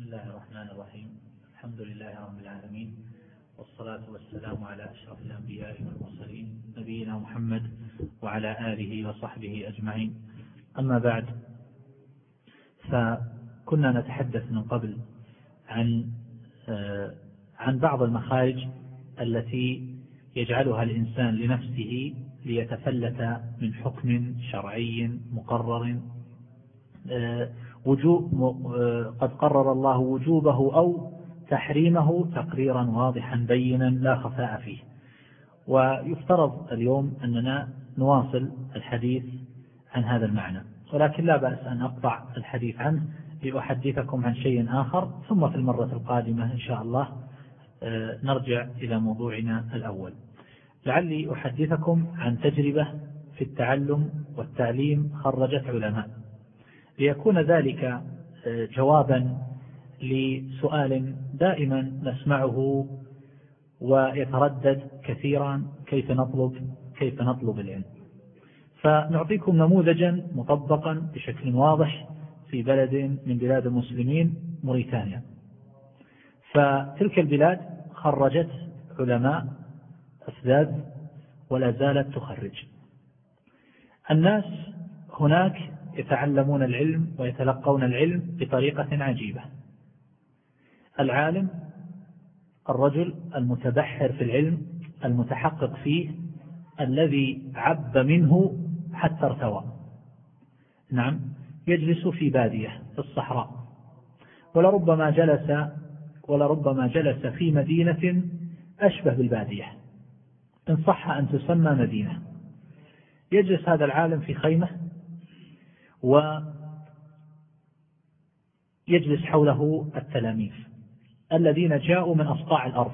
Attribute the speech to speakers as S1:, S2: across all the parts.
S1: بسم الله الرحمن الرحيم. الحمد لله رب العالمين والصلاة والسلام على أشرف الأنبياء والمرسلين نبينا محمد وعلى آله وصحبه أجمعين. أما بعد فكنا نتحدث من قبل عن آه، عن بعض المخارج التي يجعلها الإنسان لنفسه ليتفلت من حكم شرعي مقرر آه، وجوب آه، قد قرر الله وجوبه أو تحريمه تقريرا واضحا بينا لا خفاء فيه. ويفترض اليوم أننا نواصل الحديث عن هذا المعنى ولكن لا بأس أن أقطع الحديث عنه لأحدثكم عن شيء آخر ثم في المرة القادمة إن شاء الله آه، نرجع إلى موضوعنا الأول. لعلي أحدثكم عن تجربة في التعلم والتعليم خرجت علماء. ليكون ذلك آه، جوابا لسؤال دائما نسمعه ويتردد كثيرا كيف نطلب كيف نطلب العلم. فنعطيكم نموذجا مطبقا بشكل واضح في بلد من بلاد المسلمين موريتانيا. فتلك البلاد خرجت علماء أفذاذ ولا زالت تخرج. الناس هناك يتعلمون العلم ويتلقون العلم بطريقة عجيبة. العالم الرجل المتبحر في العلم المتحقق فيه الذي عب منه حتى ارتوى. نعم يجلس في بادية في الصحراء. ولربما جلس ولربما جلس في مدينة أشبه بالبادية. إن صح أن تسمى مدينة. يجلس هذا العالم في خيمة ويجلس حوله التلاميذ الذين جاءوا من أصقاع الأرض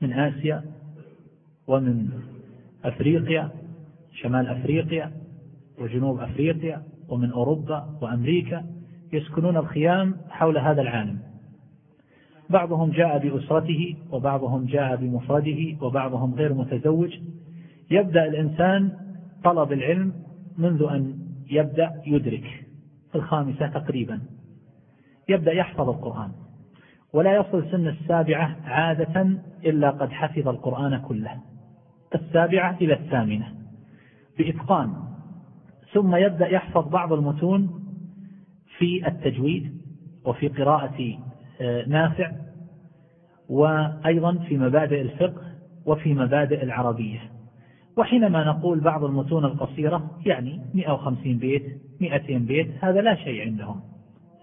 S1: من آسيا ومن أفريقيا شمال أفريقيا وجنوب أفريقيا ومن أوروبا وأمريكا يسكنون الخيام حول هذا العالم. بعضهم جاء بأسرته وبعضهم جاء بمفرده وبعضهم غير متزوج. يبدأ الإنسان طلب العلم منذ أن يبدأ يدرك في الخامسة تقريبا. يبدأ يحفظ القرآن. ولا يصل سن السابعة عادة إلا قد حفظ القرآن كله. السابعة إلى الثامنة. بإتقان. ثم يبدأ يحفظ بعض المتون في التجويد وفي قراءة آه، نافع وأيضا في مبادئ الفقه وفي مبادئ العربية. وحينما نقول بعض المتون القصيرة يعني 150 بيت 200 بيت هذا لا شيء عندهم.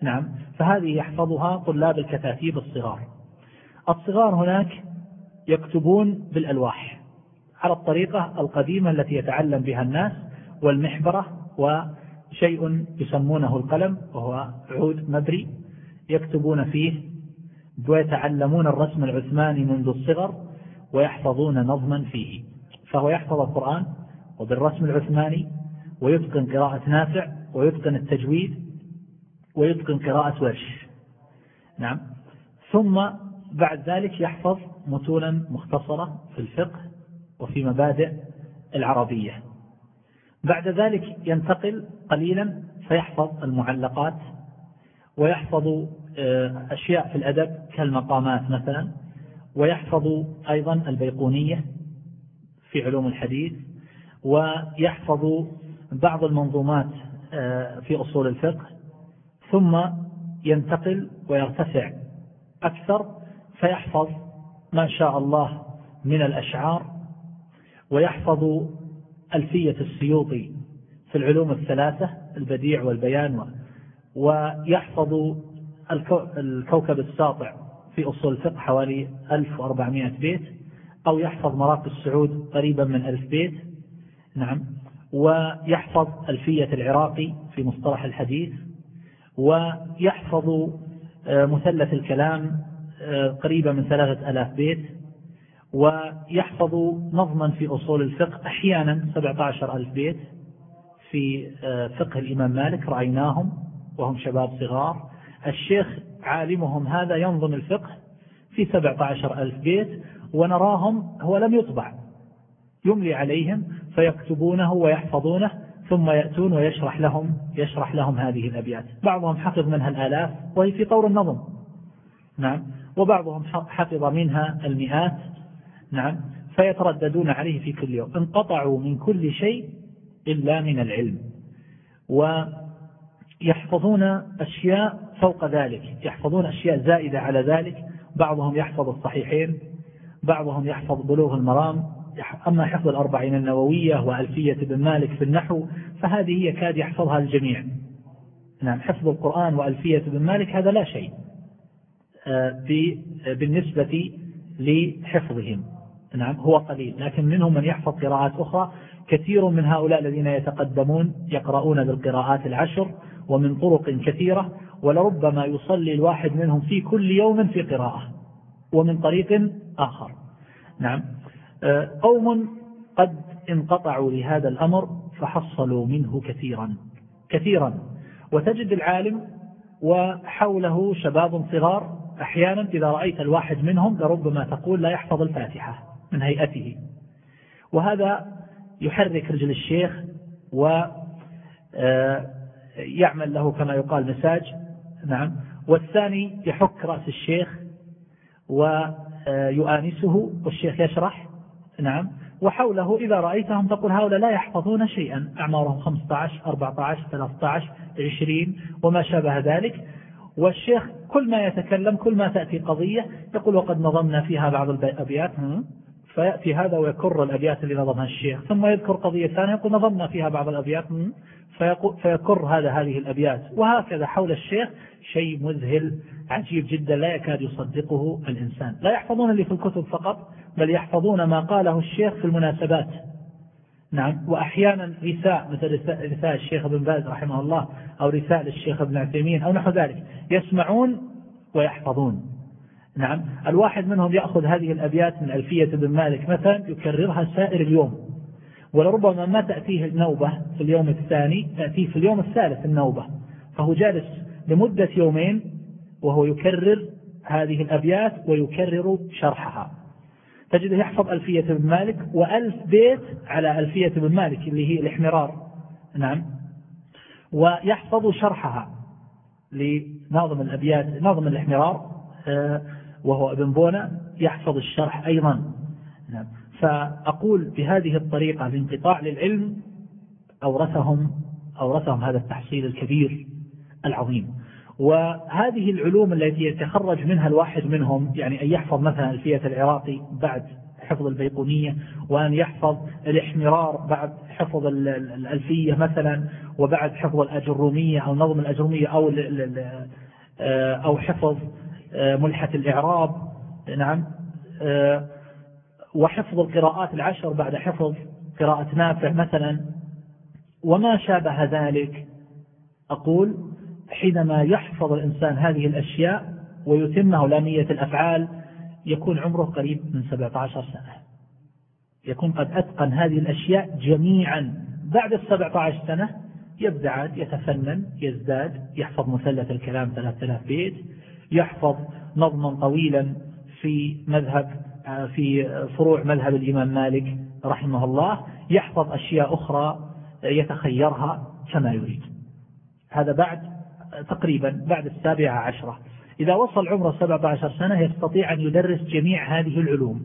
S1: نعم فهذه يحفظها طلاب الكتاتيب الصغار. الصغار هناك يكتبون بالألواح على الطريقة القديمة التي يتعلم بها الناس والمحبرة وشيء يسمونه القلم وهو عود مبري يكتبون فيه ويتعلمون الرسم العثماني منذ الصغر ويحفظون نظما فيه. فهو يحفظ القرآن وبالرسم العثماني ويتقن قراءة نافع ويتقن التجويد ويتقن قراءة ورش. نعم. ثم بعد ذلك يحفظ متونا مختصرة في الفقه وفي مبادئ العربية. بعد ذلك ينتقل قليلا فيحفظ المعلقات ويحفظ آه، أشياء في الأدب كالمقامات مثلا ويحفظ أيضا البيقونية في علوم الحديث ويحفظ بعض المنظومات آه، في أصول الفقه ثم ينتقل ويرتفع أكثر فيحفظ ما شاء الله من الأشعار ويحفظ ألفية السيوطي في العلوم الثلاثة البديع والبيان ويحفظ الكوكب الساطع في أصول الفقه حوالي 1400 بيت. أو يحفظ مراقب السعود قريبا من ألف بيت. نعم. ويحفظ ألفية العراقي في مصطلح الحديث. ويحفظ آه، مثلث الكلام آه، قريبا من ثلاثة ألاف بيت. ويحفظ نظما في أصول الفقه أحيانا 17 ألف بيت في آه، فقه الإمام مالك رأيناهم وهم شباب صغار. الشيخ عالمهم هذا ينظم الفقه في 17 ألف بيت. ونراهم هو لم يطبع. يملي عليهم فيكتبونه ويحفظونه ثم يأتون ويشرح لهم يشرح لهم هذه الأبيات. بعضهم حفظ منها الآلاف وهي في طور النظم. نعم. وبعضهم حفظ منها المئات. نعم. فيترددون عليه في كل يوم. انقطعوا من كل شيء إلا من العلم. ويحفظون أشياء فوق ذلك. يحفظون أشياء زائدة على ذلك. بعضهم يحفظ الصحيحين. بعضهم يحفظ بلوغ المرام أما حفظ الأربعين النووية وألفية بن مالك في النحو فهذه يكاد يحفظها الجميع. نعم حفظ القرآن وألفية بن مالك هذا لا شيء آه، بالنسبة لحفظهم. نعم هو قليل لكن منهم من يحفظ قراءات أخرى. كثير من هؤلاء الذين يتقدمون يقرؤون بالقراءات العشر ومن طرق كثيرة ولربما يصلي الواحد منهم في كل يوم في قراءة. ومن طريق آخر. نعم. آه، قوم قد انقطعوا لهذا الأمر فحصلوا منه كثيرا كثيرا. وتجد العالم وحوله شباب صغار أحيانا إذا رأيت الواحد منهم لربما تقول لا يحفظ الفاتحة من هيئته. وهذا يحرك رجل الشيخ ويعمل آه، له كما يقال مساج. نعم. والثاني يحك رأس الشيخ ويؤانسه والشيخ يشرح. نعم. وحوله إذا رأيتهم تقول هؤلاء لا يحفظون شيئا. أعمارهم 15 14 13 20 وما شابه ذلك. والشيخ كل ما يتكلم كل ما تأتي قضية يقول وقد نظمنا فيها بعض الأبيات. فيأتي هذا ويكر الأبيات اللي نظمها الشيخ ثم يذكر قضية ثانية يقول نظمنا فيها بعض الأبيات فيكر هذا هذه الأبيات. وهكذا حول الشيخ شيء مذهل عجيب جدا لا يكاد يصدقه الإنسان. لا يحفظون اللي في الكتب فقط بل يحفظون ما قاله الشيخ في المناسبات. نعم وأحيانا رثاء مثل رثاء الشيخ ابن باز رحمه الله أو رثاء للشيخ ابن عثيمين أو نحو ذلك. يسمعون ويحفظون. نعم. الواحد منهم يأخذ هذه الأبيات من ألفية بن مالك مثلا يكررها سائر اليوم. ولربما ما تأتيه النوبة في اليوم الثاني تأتيه في اليوم الثالث النوبة. فهو جالس لمدة يومين وهو يكرر هذه الأبيات ويكرر شرحها. تجده يحفظ ألفية بن مالك وألف بيت على ألفية بن مالك اللي هي الاحمرار. نعم. ويحفظ شرحها لناظم الأبيات ناظم الاحمرار. آه، وهو ابن بونا يحفظ الشرح أيضا. نعم. فأقول بهذه الطريقة الانقطاع للعلم أورثهم أورثهم هذا التحصيل الكبير العظيم. وهذه العلوم التي يتخرج منها الواحد منهم يعني أن يحفظ مثلا الفية العراقي بعد حفظ البيقونية وأن يحفظ الاحمرار بعد حفظ الألفية مثلا وبعد حفظ الأجرومية أو نظم الأجرومية أو, أو حفظ ملحة الإعراب. نعم. وحفظ القراءات العشر بعد حفظ قراءة نافع مثلا. وما شابه ذلك؟ أقول حينما يحفظ الإنسان هذه الأشياء ويتمه لامية الأفعال يكون عمره قريب من 17 سنة. يكون قد أتقن هذه الأشياء جميعا. بعد السبعة عشر سنة يبدأ عاد يتفنن يزداد يحفظ مثلث الكلام 3000 بيت. يحفظ نظما طويلا في مذهب في فروع مذهب الإمام مالك رحمه الله. يحفظ أشياء أخرى يتخيرها كما يريد. هذا بعد تقريبا بعد السابعة عشرة. إذا وصل عمره 17 سنة يستطيع أن يدرس جميع هذه العلوم.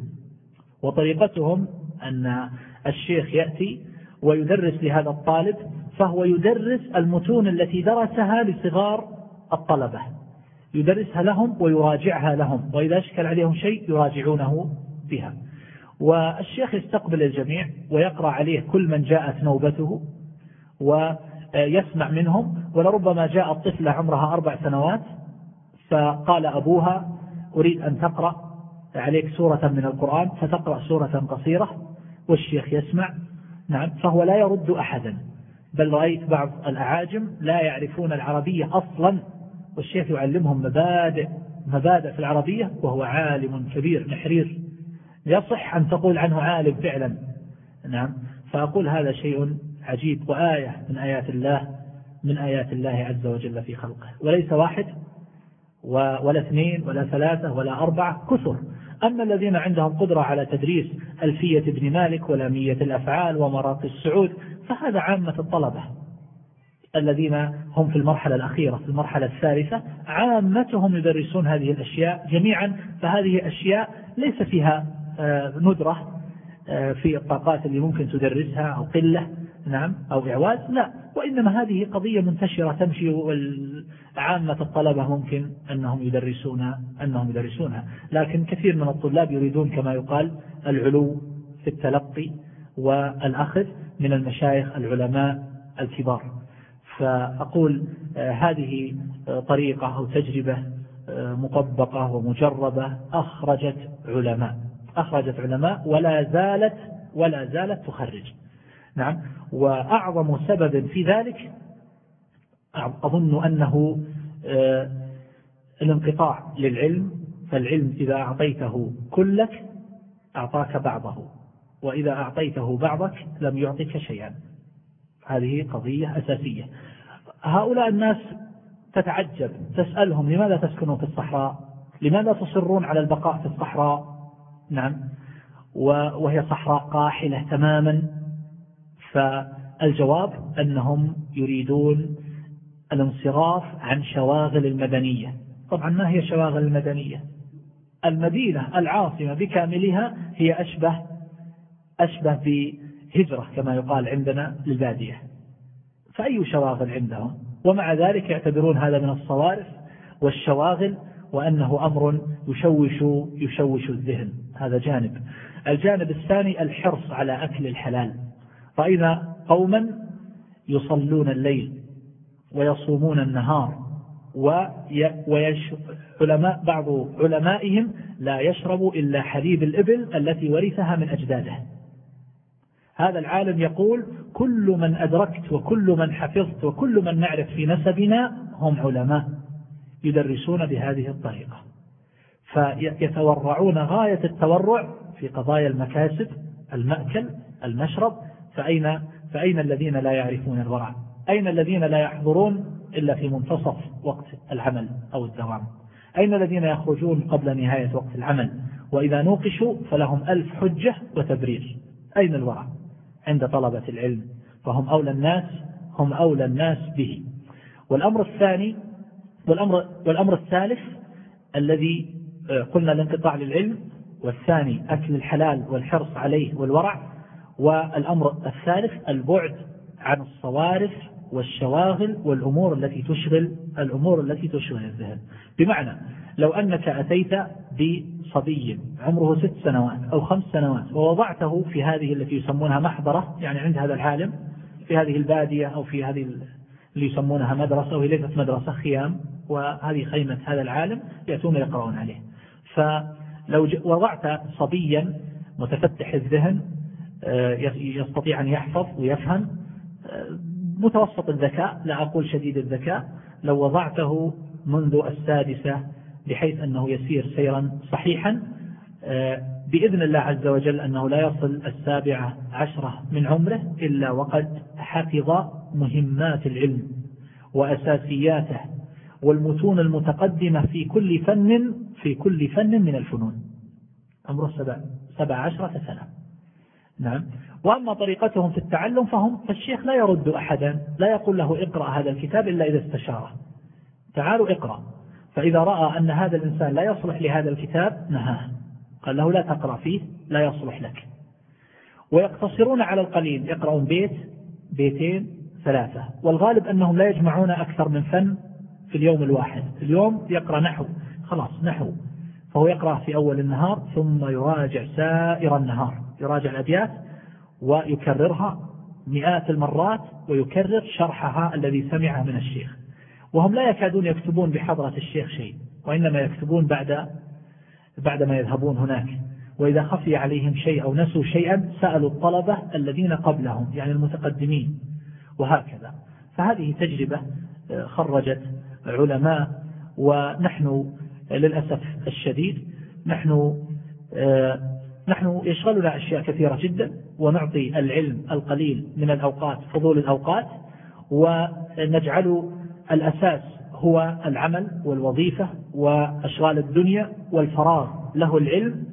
S1: وطريقتهم أن الشيخ يأتي ويدرس لهذا الطالب فهو يدرس المتون التي درسها لصغار الطلبة. يدرسها لهم ويراجعها لهم وإذا أشكل عليهم شيء يراجعونه بها والشيخ يستقبل الجميع ويقرأ عليه كل من جاءت نوبته ويسمع منهم. ولربما جاء الطفلة عمرها أربع سنوات فقال أبوها أريد أن تقرأ عليك سورة من القرآن فتقرأ سورة قصيرة والشيخ يسمع. نعم فهو لا يرد أحدا. بل رأيت بعض الأعاجم لا يعرفون العربية أصلا. والشيخ يعلمهم مبادئ مبادئ في العربية وهو عالم كبير نحرير يصح أن تقول عنه عالم فعلا. نعم. فأقول هذا شيء عجيب وآية من آيات الله من آيات الله عز وجل في خلقه. وليس واحد ولا اثنين ولا ثلاثة ولا أربعة كثر. أما الذين عندهم قدرة على تدريس ألفية ابن مالك ولامية الأفعال ومراقي السعود فهذا عامة الطلبة. الذين هم في المرحلة الأخيرة في المرحلة الثالثة عامتهم يدرسون هذه الأشياء جميعا فهذه أشياء ليس فيها آه، ندرة آه، في الطاقات اللي ممكن تدرسها أو قلة نعم أو إعواز لا. وإنما هذه قضية منتشرة تمشي وعامة الطلبة ممكن أنهم يدرسون أنهم يدرسونها. لكن كثير من الطلاب يريدون كما يقال العلو في التلقي والأخذ من المشايخ العلماء الكبار. فأقول آه، هذه آه، طريقة أو تجربة آه، مطبقة ومجربة أخرجت علماء. أخرجت علماء ولا زالت ولا زالت تخرج. نعم. وأعظم سبب في ذلك أظن أنه الانقطاع للعلم. فالعلم إذا أعطيته كلك أعطاك بعضه. وإذا أعطيته بعضك لم يعطيك شيئا. هذه قضية أساسية. هؤلاء الناس تتعجب تسألهم لماذا تسكنون في الصحراء؟ لماذا تصرون على البقاء في الصحراء؟ نعم. وهي صحراء قاحلة تماما. فالجواب أنهم يريدون الانصراف عن شواغل المدنية. طبعا ما هي شواغل المدنية؟ المدينة العاصمة بكاملها هي أشبه أشبه بهجرة كما يقال عندنا للبادية. فأي شواغل عندهم؟ ومع ذلك يعتبرون هذا من الصوارف والشواغل وأنه أمر يشوش يشوش الذهن. هذا جانب. الجانب الثاني الحرص على أكل الحلال. رأينا قوما يصلون الليل ويصومون النهار وعلماء بعض علمائهم لا يشرب إلا حليب الإبل التي ورثها من أجداده. هذا العالم يقول كل من أدركت وكل من حفظت وكل من نعرف في نسبنا هم علماء يدرسون بهذه الطريقة. فيتورعون غاية التورع في قضايا المكاسب المأكل المشرب. فأين, فأين الذين لا يعرفون الورع؟ أين الذين لا يحضرون إلا في منتصف وقت العمل أو الدوام؟ أين الذين يخرجون قبل نهاية وقت العمل؟ وإذا نوقشوا فلهم ألف حجة وتبرير. أين الورع؟ عند طلبة العلم فهم أولى الناس هم أولى الناس به. والأمر الثاني والأمر, والأمر الثالث الذي آه، قلنا الانقطاع للعلم والثاني أكل الحلال والحرص عليه والورع والأمر الثالث البعد عن الصوارف والشواغل والأمور التي تشغل الأمور التي تشغل الذهن. بمعنى لو أنك أتيت بصبي عمره ست سنوات أو خمس سنوات ووضعته في هذه التي يسمونها محضرة يعني عند هذا العالم في هذه البادية أو في هذه اللي يسمونها مدرسة وهي ليست مدرسة خيام وهذه خيمة هذا العالم يأتون يقرؤون عليه. فلو وضعت صبيا متفتح الذهن آه، يستطيع أن يحفظ ويفهم آه، متوسط الذكاء لا أقول شديد الذكاء لو وضعته منذ السادسة بحيث أنه يسير سيرا صحيحا آه، بإذن الله عز وجل أنه لا يصل السابعة عشرة من عمره إلا وقد حفظ مهمات العلم وأساسياته والمتون المتقدمة في كل فن في كل فن من الفنون. عمره سبع, سبع عشرة سنة. نعم. وأما طريقتهم في التعلم فهم فالشيخ لا يرد أحدا لا يقول له اقرأ هذا الكتاب إلا إذا استشاره تعالوا اقرأ. فإذا رأى أن هذا الإنسان لا يصلح لهذا الكتاب نهاه. قال له لا تقرأ فيه لا يصلح لك. ويقتصرون على القليل يقرأون بيت بيتين ثلاثة. والغالب أنهم لا يجمعون أكثر من فن في اليوم الواحد. اليوم يقرأ نحو خلاص نحو. فهو يقرأ في أول النهار ثم يراجع سائر النهار. يراجع الأبيات ويكررها مئات المرات ويكرر شرحها الذي سمعه من الشيخ. وهم لا يكادون يكتبون بحضرة الشيخ شيء وإنما يكتبون بعد بعد ما يذهبون هناك. وإذا خفي عليهم شيء أو نسوا شيئا سألوا الطلبة الذين قبلهم يعني المتقدمين. وهكذا. فهذه تجربة آه، خرجت علماء ونحن للأسف الشديد نحن آه، نحن يشغلنا أشياء كثيرة جدا ونعطي العلم القليل من الأوقات فضول الأوقات ونجعل الأساس هو العمل والوظيفة وأشغال الدنيا والفراغ له العلم.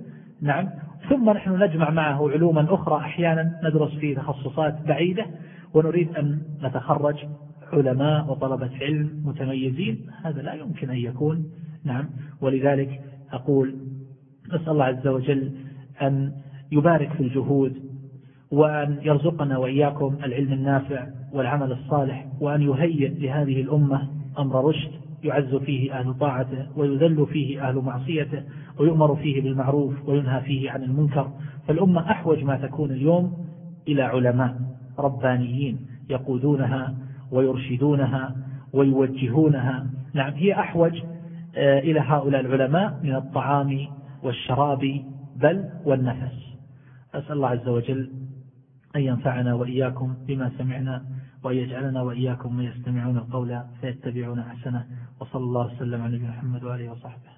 S1: نعم. ثم نحن نجمع معه علوما أخرى أحيانا ندرس في تخصصات بعيدة ونريد أن نتخرج علماء وطلبة علم متميزين. هذا لا يمكن أن يكون. نعم. ولذلك أقول نسأل الله عز وجل أن يبارك في الجهود وأن يرزقنا وإياكم العلم النافع والعمل الصالح وأن يهيئ لهذه الأمة أمر رشد يعز فيه أهل طاعته ويذل فيه أهل معصيته ويؤمر فيه بالمعروف وينهى فيه عن المنكر. فالأمة أحوج ما تكون اليوم إلى علماء ربانيين يقودونها ويرشدونها ويوجهونها. نعم هي أحوج آه، إلى هؤلاء العلماء من الطعام والشراب بل والنفس. أسأل الله عز وجل أن ينفعنا وإياكم بما سمعنا وأن يجعلنا وإياكم من يستمعون القول فيتبعون أحسنه وصلى الله وسلم على نبينا محمد وآله وصحبه.